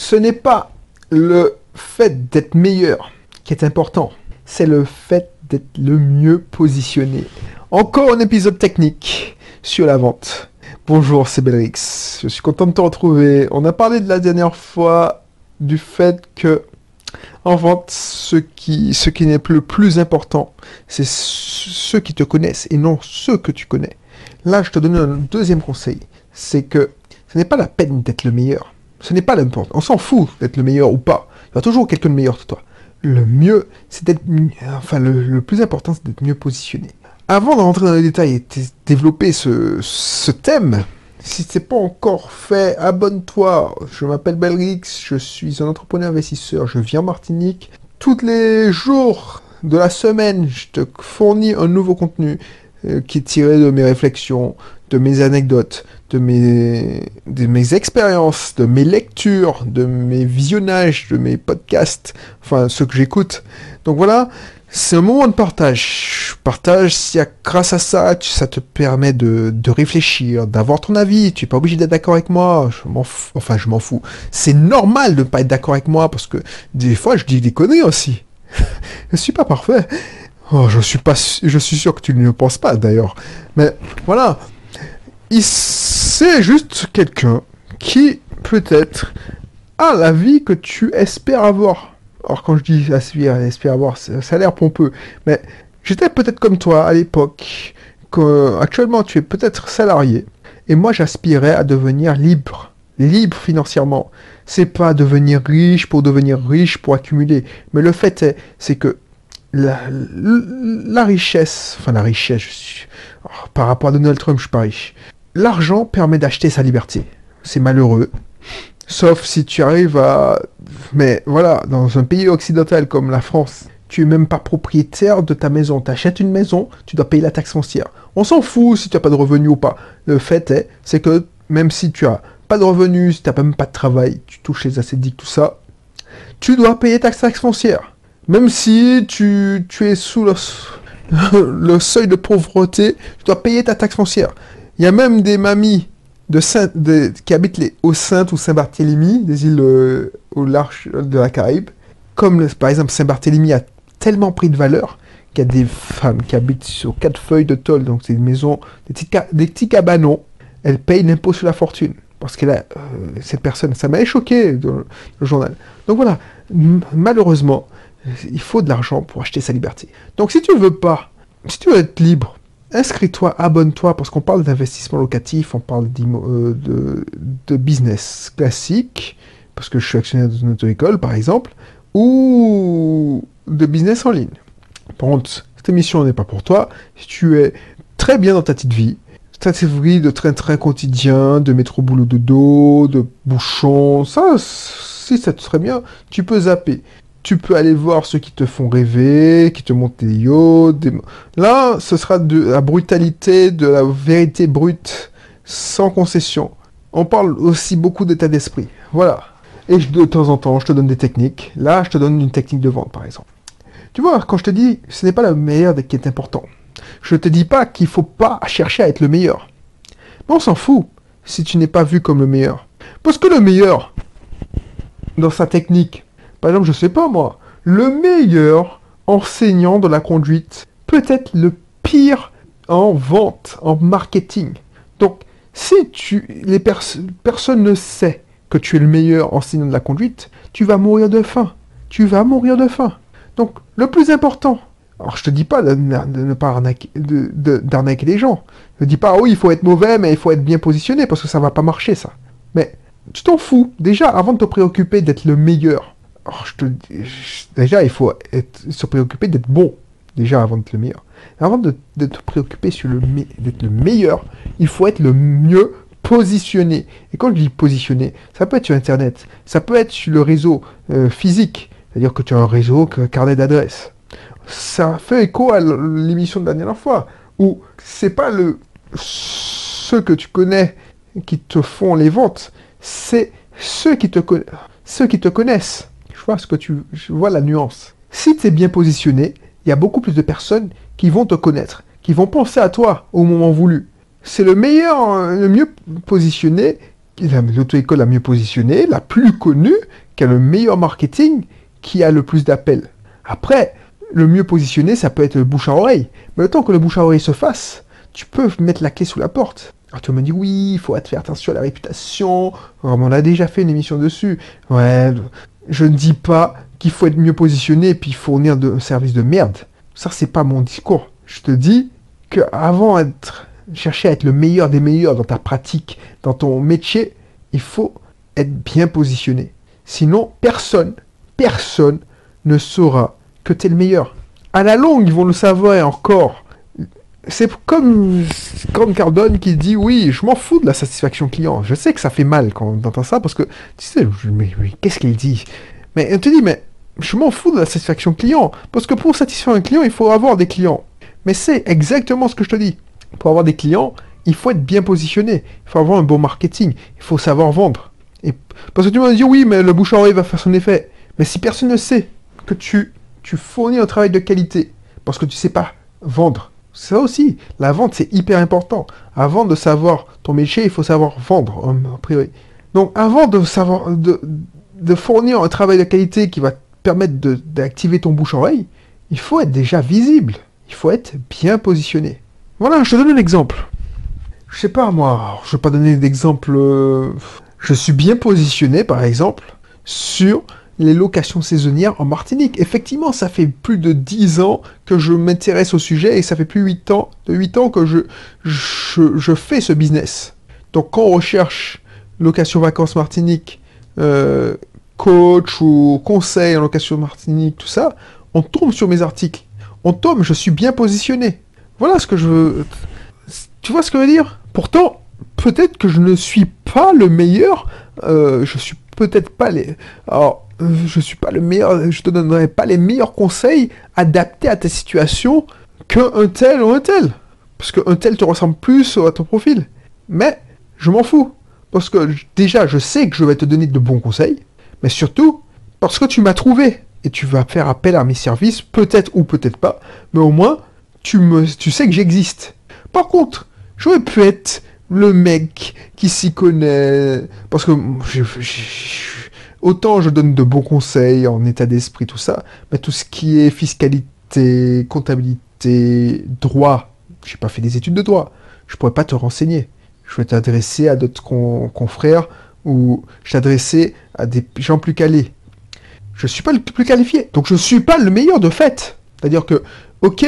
Ce n'est pas le fait d'être meilleur qui est important, c'est le fait d'être le mieux positionné. Encore un épisode technique sur la vente. Bonjour, c'est Belrix. Je suis content de te retrouver. On a parlé de la dernière fois du fait que en vente, ce qui, n'est le plus important, c'est ceux qui te connaissent et non ceux que tu connais. Là, je te donne un deuxième conseil. C'est que ce n'est pas la peine d'être le meilleur. Ce n'est pas l'important. On s'en fout d'être le meilleur ou pas. Il y a toujours quelqu'un de meilleur que toi. Le mieux, c'est d'être, enfin, le, plus important, c'est d'être mieux positionné. Avant de rentrer dans les détails et de développer ce, ce thème, si ce n'est pas encore fait, abonne-toi. Je m'appelle Belrix, je suis un entrepreneur investisseur, je viens en Martinique. Tous les jours de la semaine, je te fournis un nouveau contenu euh, qui est tiré de mes réflexions, de mes anecdotes, de mes, de mes expériences, de mes lectures, de mes visionnages, de mes podcasts, enfin ce que j'écoute. Donc voilà, c'est un moment de partage. Partage, si grâce à ça, ça te permet de, de réfléchir, d'avoir ton avis. Tu n'es pas obligé d'être d'accord avec moi. Je m'en. Enfin, je m'en fous. C'est normal de ne pas être d'accord avec moi parce que des fois, je dis des conneries aussi. je suis pas parfait. Oh, je suis pas, je suis sûr que tu ne le penses pas d'ailleurs. Mais voilà. C'est juste quelqu'un qui peut-être a la vie que tu espères avoir. Alors quand je dis aspire, espère avoir, ça a l'air pompeux, mais j'étais peut-être comme toi à l'époque, actuellement tu es peut-être salarié, et moi j'aspirais à devenir libre, libre financièrement. C'est pas devenir riche pour devenir riche pour accumuler, mais le fait est, c'est que la, richesse, enfin la richesse, oh, par rapport à Donald Trump, je suis pas riche. L'argent permet d'acheter sa liberté. C'est malheureux, Sauf si tu arrives à... Mais voilà, dans un pays occidental comme la France, tu es même pas propriétaire de ta maison. Tu achètes une maison, tu dois payer la taxe foncière. On s'en fout si tu n'as pas de revenus ou pas. Le fait est, c'est que même si tu as pas de revenus, si tu n'as même pas de travail, tu touches les assédiques, tout ça, tu dois payer ta taxe foncière. Même si tu, es sous le, le seuil de pauvreté, tu dois payer ta taxe foncière. Il y a même des mamies qui habitent les aux Saintes ou Saint-Barthélemy, des îles euh, au large de la Caraïbe, comme par exemple Saint-Barthélemy a tellement pris de valeur qu'il y a des femmes qui habitent sur quatre feuilles de tôle, donc c'est des petits, des petits cabanons, elles payent l'impôt sur la fortune. Parce que là, euh, cette personne, ça m'avait choqué dans le journal. Donc voilà, malheureusement, il faut de l'argent pour acheter sa liberté. Donc si tu veux pas, si tu veux être libre, inscris-toi, abonne-toi, parce qu'on parle d'investissement locatif, on parle euh, de, business classique, parce que je suis actionnaire d'une auto-école, par exemple, ou de business en ligne. Par contre, cette émission n'est pas pour toi. Si tu es très bien dans ta petite vie, vie de train-train quotidien, de métro boulot de dos, de bouchons, ça, si ça te serait bien, tu peux zapper tu peux aller voir ceux qui te font rêver, qui te montrent des yachts. Là, ce sera de la brutalité, de la vérité brute, sans concession. On parle aussi beaucoup d'état d'esprit. Voilà. Et de temps en temps, je te donne des techniques. Là, je te donne une technique de vente, par exemple. Tu vois, quand je te dis, ce n'est pas le meilleur qui est important. Je te dis pas qu'il faut pas chercher à être le meilleur. Mais on s'en fout si tu n'es pas vu comme le meilleur. Parce que le meilleur, dans sa technique, par exemple, je sais pas moi, le meilleur enseignant de la conduite, peut-être le pire en vente, en marketing. Donc, si tu, les personne ne sait que tu es le meilleur enseignant de la conduite, tu vas mourir de faim. Tu vas mourir de faim. Donc, le plus important, alors je te dis pas de, ne pas arnaquer, d'arnaquer les gens. Je dis pas, oui, il faut être mauvais, mais il faut être bien positionné, parce que ça va pas marcher, ça. Mais tu t'en fous. Déjà, avant de te préoccuper d'être le meilleur, Oh, je te, déjà, il faut se préoccuper d'être bon, déjà, avant d'être le meilleur. Avant de, te préoccuper sur le, d'être le meilleur, il faut être le mieux positionné. Et quand je dis positionné, ça peut être sur Internet, ça peut être sur le réseau euh, physique, c'est-à-dire que tu as un réseau, un carnet d'adresses. Ça fait écho à l'émission de la dernière fois, où c'est pas le ceux que tu connais qui te font les ventes, c'est ceux qui te connaissent que tu vois la nuance. Si tu es bien positionné, il y a beaucoup plus de personnes qui vont te connaître, qui vont penser à toi au moment voulu. C'est le meilleur, le mieux positionné l'auto-école la mieux positionnée, la plus connue, qui a le meilleur marketing, qui a le plus d'appels. Après, le mieux positionné, ça peut être le bouche à oreille. Mais le temps que le bouche à oreille se fasse, tu peux mettre la clé sous la porte. Alors tu me dis oui, il faut faire attention à la réputation. On a déjà fait une émission dessus. Ouais, je ne dis pas qu'il faut être mieux positionné et puis fournir de, un service de merde. Ça, c'est pas mon discours. Je te dis qu'avant d'être chercher à être le meilleur des meilleurs dans ta pratique, dans ton métier, il faut être bien positionné. Sinon, personne, personne ne saura que tu es le meilleur. À la longue, ils vont le savoir encore. C'est comme Grant Cardone qui dit oui, je m'en fous de la satisfaction client. Je sais que ça fait mal quand on entend ça parce que tu sais, mais, qu'est-ce qu'il dit? Mais on te dit mais je m'en fous de la satisfaction client parce que pour satisfaire un client, il faut avoir des clients. Mais c'est exactement ce que je te dis. Pour avoir des clients, il faut être bien positionné. Il faut avoir un bon marketing. Il faut savoir vendre. Et parce que tu vas me dire oui, mais le bouche à oreille va faire son effet. Mais si personne ne sait que tu, tu fournis un travail de qualité, parce que tu ne sais pas vendre, ça aussi, la vente c'est hyper important. Avant de savoir ton métier, il faut savoir vendre a priori. Donc avant de savoir de, de fournir un travail de qualité qui va te permettre d'activer ton bouche à oreille, il faut être déjà visible. Il faut être bien positionné. Voilà, je te donne un exemple. Je sais pas moi, je vais pas donner d'exemple. Euh, je suis bien positionné par exemple sur les locations saisonnières en Martinique. Effectivement, ça fait plus de 10 ans que je m'intéresse au sujet et ça fait plus 8 ans, de 8 ans que je, je, fais ce business. Donc quand on recherche location vacances Martinique, euh, coach ou conseil en location Martinique, tout ça, on tombe sur mes articles. On tombe, je suis bien positionné. Voilà ce que je veux. Tu vois ce que je veux dire? Pourtant, peut-être que je ne suis pas le meilleur. Euh, je suis peut-être pas les. Alors, euh, je suis pas le meilleur. Je te donnerai pas les meilleurs conseils adaptés à ta situation qu'un tel ou un tel. Parce qu'un tel te ressemble plus à ton profil. Mais je m'en fous. Parce que déjà, je sais que je vais te donner de bons conseils. Mais surtout, parce que tu m'as trouvé. Et tu vas faire appel à mes services, peut-être ou peut-être pas. Mais au moins, tu, me, tu sais que j'existe. Par contre, j'aurais pu être le mec qui s'y connaît. Parce que autant je donne de bons conseils en état d'esprit, tout ça, mais tout ce qui est fiscalité, comptabilité, droit, j'ai pas fait des études de droit. Je pourrais pas te renseigner. Je vais t'adresser à d'autres confrères ou je t'adresser à des gens plus calés. Je suis pas le plus qualifié. Donc je suis pas le meilleur de fait. C'est-à-dire que, ok,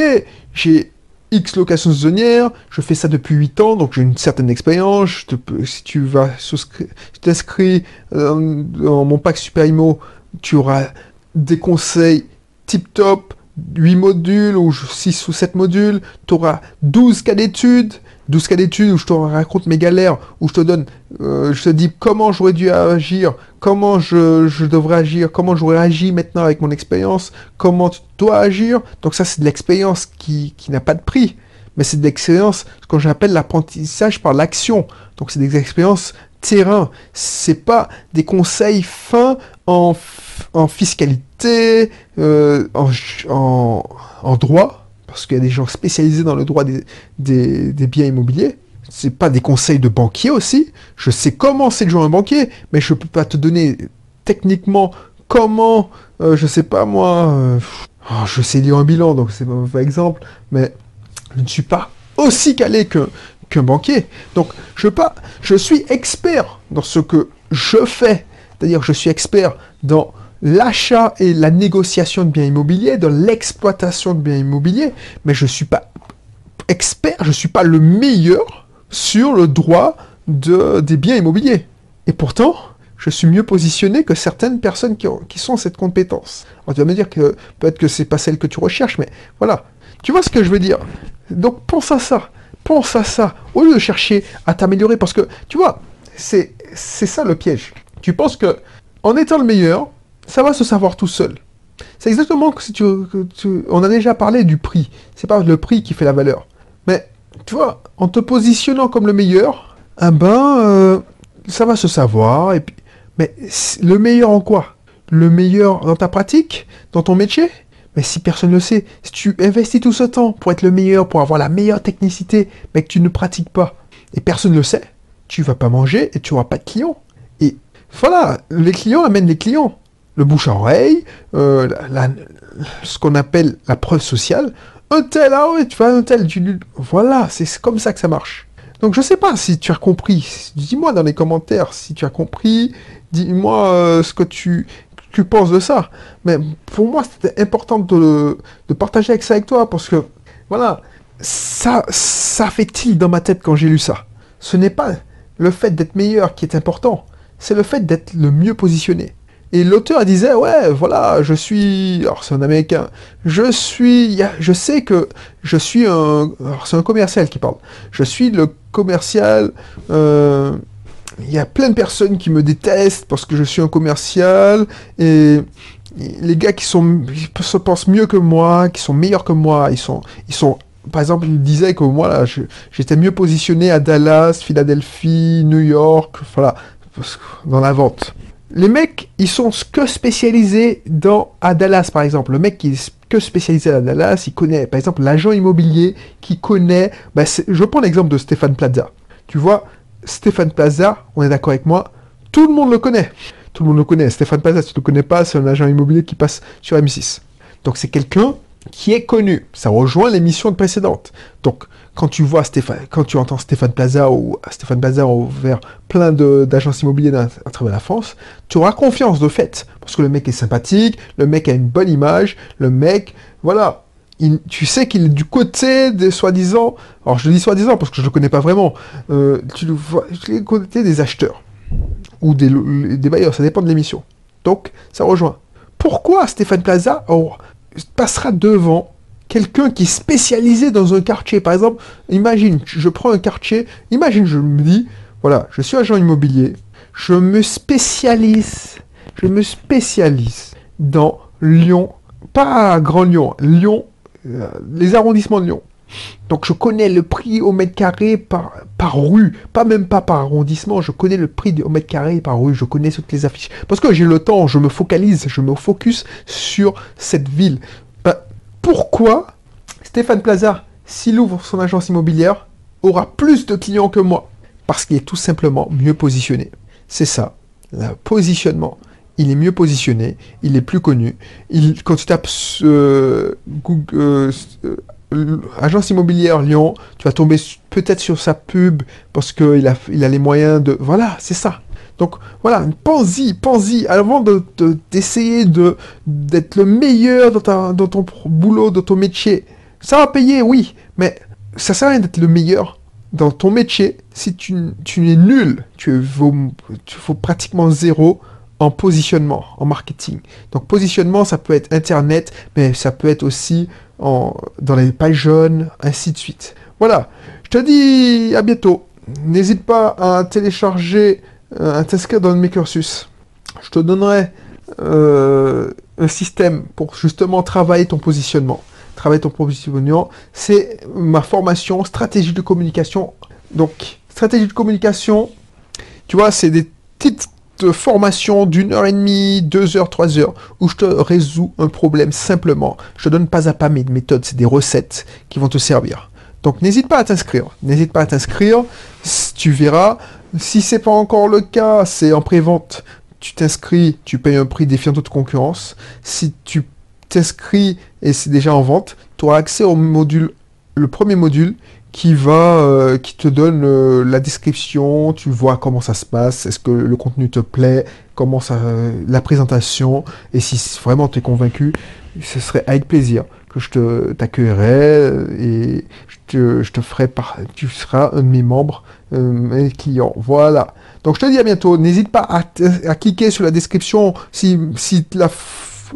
j'ai X locations saisonnières, je fais ça depuis 8 ans, donc j'ai une certaine expérience. Si tu vas t'inscris euh, dans mon pack Super Imo, tu auras des conseils tip top, 8 modules ou 6 ou 7 modules, tu auras 12 cas d'études, 12 cas d'études où je te raconte mes galères, où je te donne, euh, je te dis comment j'aurais dû agir, comment je, devrais agir, comment j'aurais agi maintenant avec mon expérience, comment tu dois agir. Donc ça, c'est de l'expérience qui, n'a pas de prix, mais c'est de l'expérience, ce que j'appelle l'apprentissage par l'action. Donc c'est des expériences terrain. C'est pas des conseils fins en, fiscalité, euh, en droit, parce qu'il y a des gens spécialisés dans le droit des, biens immobiliers. C'est pas des conseils de banquier aussi. Je sais comment c'est de jouer un banquier, mais je peux pas te donner techniquement comment, euh, je sais pas moi, euh, oh, je sais lire un bilan, donc c'est un exemple, mais je ne suis pas aussi calé qu'un banquier. Donc je, pas, je suis expert dans ce que je fais. C'est-à-dire je suis expert dans l'achat et la négociation de biens immobiliers, de l'exploitation de biens immobiliers, mais je ne suis pas expert, je ne suis pas le meilleur sur le droit de, des biens immobiliers. Et pourtant, je suis mieux positionné que certaines personnes qui, ont, qui sont cette compétence. Alors tu vas me dire que peut-être que c'est pas celle que tu recherches, mais voilà. Tu vois ce que je veux dire? Donc pense à ça. Pense à ça. Au lieu de chercher à t'améliorer, parce que, tu vois, c'est ça le piège. Tu penses que en étant le meilleur, ça va se savoir tout seul. C'est exactement que si tu, On a déjà parlé du prix. C'est pas le prix qui fait la valeur. Mais, tu vois, en te positionnant comme le meilleur, ah ben, euh, ça va se savoir. Mais le meilleur en quoi? Le meilleur dans ta pratique? Dans ton métier? Mais si personne ne le sait, si tu investis tout ce temps pour être le meilleur, pour avoir la meilleure technicité, mais que tu ne pratiques pas, et personne ne le sait, tu vas pas manger et tu auras pas de clients. Et voilà, les clients amènent les clients. Le bouche à oreille, euh, ce qu'on appelle la preuve sociale. Un tel, ah ouais, tu vois, un tel, tu... voilà, c'est comme ça que ça marche. Donc je sais pas si tu as compris. Dis-moi dans les commentaires si tu as compris. Dis-moi euh, ce que tu, tu penses de ça. Mais pour moi, c'était important de, de, partager avec ça avec toi parce que, voilà, ça, ça fait tilt dans ma tête quand j'ai lu ça? Ce n'est pas le fait d'être meilleur qui est important, c'est le fait d'être le mieux positionné. Et l'auteur disait, ouais, voilà, je suis, alors c'est un américain, je suis, je sais que je suis un, alors c'est un commercial qui parle, je suis le commercial, euh, il y a plein de personnes qui me détestent parce que je suis un commercial, et les gars qui sont, se pensent mieux que moi, qui sont meilleurs que moi, ils sont, ils sont par exemple, il disait que moi, j'étais mieux positionné à Dallas, Philadelphie, New York, voilà, dans la vente. Les mecs, ils sont que spécialisés dans, à Dallas, par exemple. Le mec qui est que spécialisé à Dallas, il connaît, par exemple, l'agent immobilier qui connaît, bah, je prends l'exemple de Stéphane Plaza. Tu vois, Stéphane Plaza, on est d'accord avec moi, tout le monde le connaît. Tout le monde le connaît. Stéphane Plaza, si tu ne le connais pas, c'est un agent immobilier qui passe sur M6. Donc c'est quelqu'un qui est connu. Ça rejoint l'émission précédente. Donc, quand tu vois Stéphane, quand tu entends Stéphane Plaza ou Stéphane Plaza ouvert plein d'agences immobilières à, travers la France, tu auras confiance de fait. Parce que le mec est sympathique, le mec a une bonne image, le mec, voilà. tu sais qu'il est du côté des soi-disant, alors je dis soi-disant parce que je ne le connais pas vraiment, euh, tu le vois, du côté des acheteurs ou des, bailleurs, ça dépend de l'émission. Donc, ça rejoint. Pourquoi Stéphane Plaza passera devant quelqu'un qui est spécialisé dans un quartier. Par exemple, imagine, je prends un quartier, imagine, je me dis, voilà, je suis agent immobilier, je me spécialise, je me spécialise dans Lyon, pas Grand Lyon, Lyon, euh, les arrondissements de Lyon. Donc je connais le prix au mètre carré par, rue, pas même pas par arrondissement, je connais le prix au mètre carré par rue, je connais toutes les affiches. Parce que j'ai le temps, je me focalise, je me focus sur cette ville. Ben, pourquoi Stéphane Plaza, s'il ouvre son agence immobilière, aura plus de clients que moi? Parce qu'il est tout simplement mieux positionné. C'est ça, le positionnement il est mieux positionné, il est plus connu. Il, quand tu tapes euh, Google, euh, agence immobilière Lyon, tu vas tomber peut-être sur sa pub parce qu'il a, il a les moyens de... Voilà, c'est ça. Donc voilà, pense-y, pense-y, avant d'essayer de, d'être le meilleur dans, dans ton boulot, dans ton métier. Ça va payer, oui, mais ça sert à rien d'être le meilleur dans ton métier si tu, tu es nul. Tu faut, tu pratiquement zéro en positionnement, en marketing. Donc positionnement, ça peut être Internet, mais ça peut être aussi dans les pages jaunes, ainsi de suite. Voilà, je te dis à bientôt. N'hésite pas à télécharger, euh, à t'inscrire dans mes cursus. Je te donnerai euh, un système pour justement travailler ton positionnement. Travailler ton positionnement, c'est ma formation stratégie de communication. Donc, stratégie de communication, tu vois, c'est des petites formation d'une heure et demie, deux heures, trois heures, où je te résous un problème simplement. Je te donne pas à pas mes méthodes, c'est des recettes qui vont te servir. Donc n'hésite pas à t'inscrire. N'hésite pas à t'inscrire. Tu verras. Si c'est pas encore le cas, c'est en pré-vente. Tu t'inscris, tu payes un prix défiant toute concurrence. Si tu t'inscris et c'est déjà en vente, tu auras accès au module, le premier module qui va, euh, qui te donne euh, la description, tu vois comment ça se passe, est-ce que le contenu te plaît, comment ça, la présentation, et si vraiment tu es convaincu, ce serait avec plaisir que je te t'accueillerai et je te, je te ferai par, tu seras un de mes membres, euh, mes clients. Voilà. Donc je te dis à bientôt. N'hésite pas à, à, cliquer sur la description si, si la,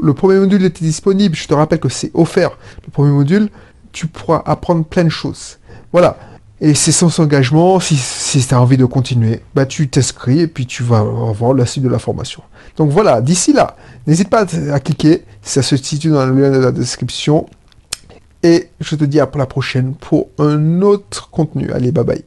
le premier module était disponible. Je te rappelle que c'est offert. Le premier module, tu pourras apprendre plein de choses. Voilà. Et c'est sans engagement, si, si tu as envie de continuer, bah tu t'inscris et puis tu vas avoir la suite de la formation. Donc voilà, d'ici là, n'hésite pas à cliquer, ça se situe dans le lien de la description. Et je te dis à la prochaine pour un autre contenu. Allez, bye bye.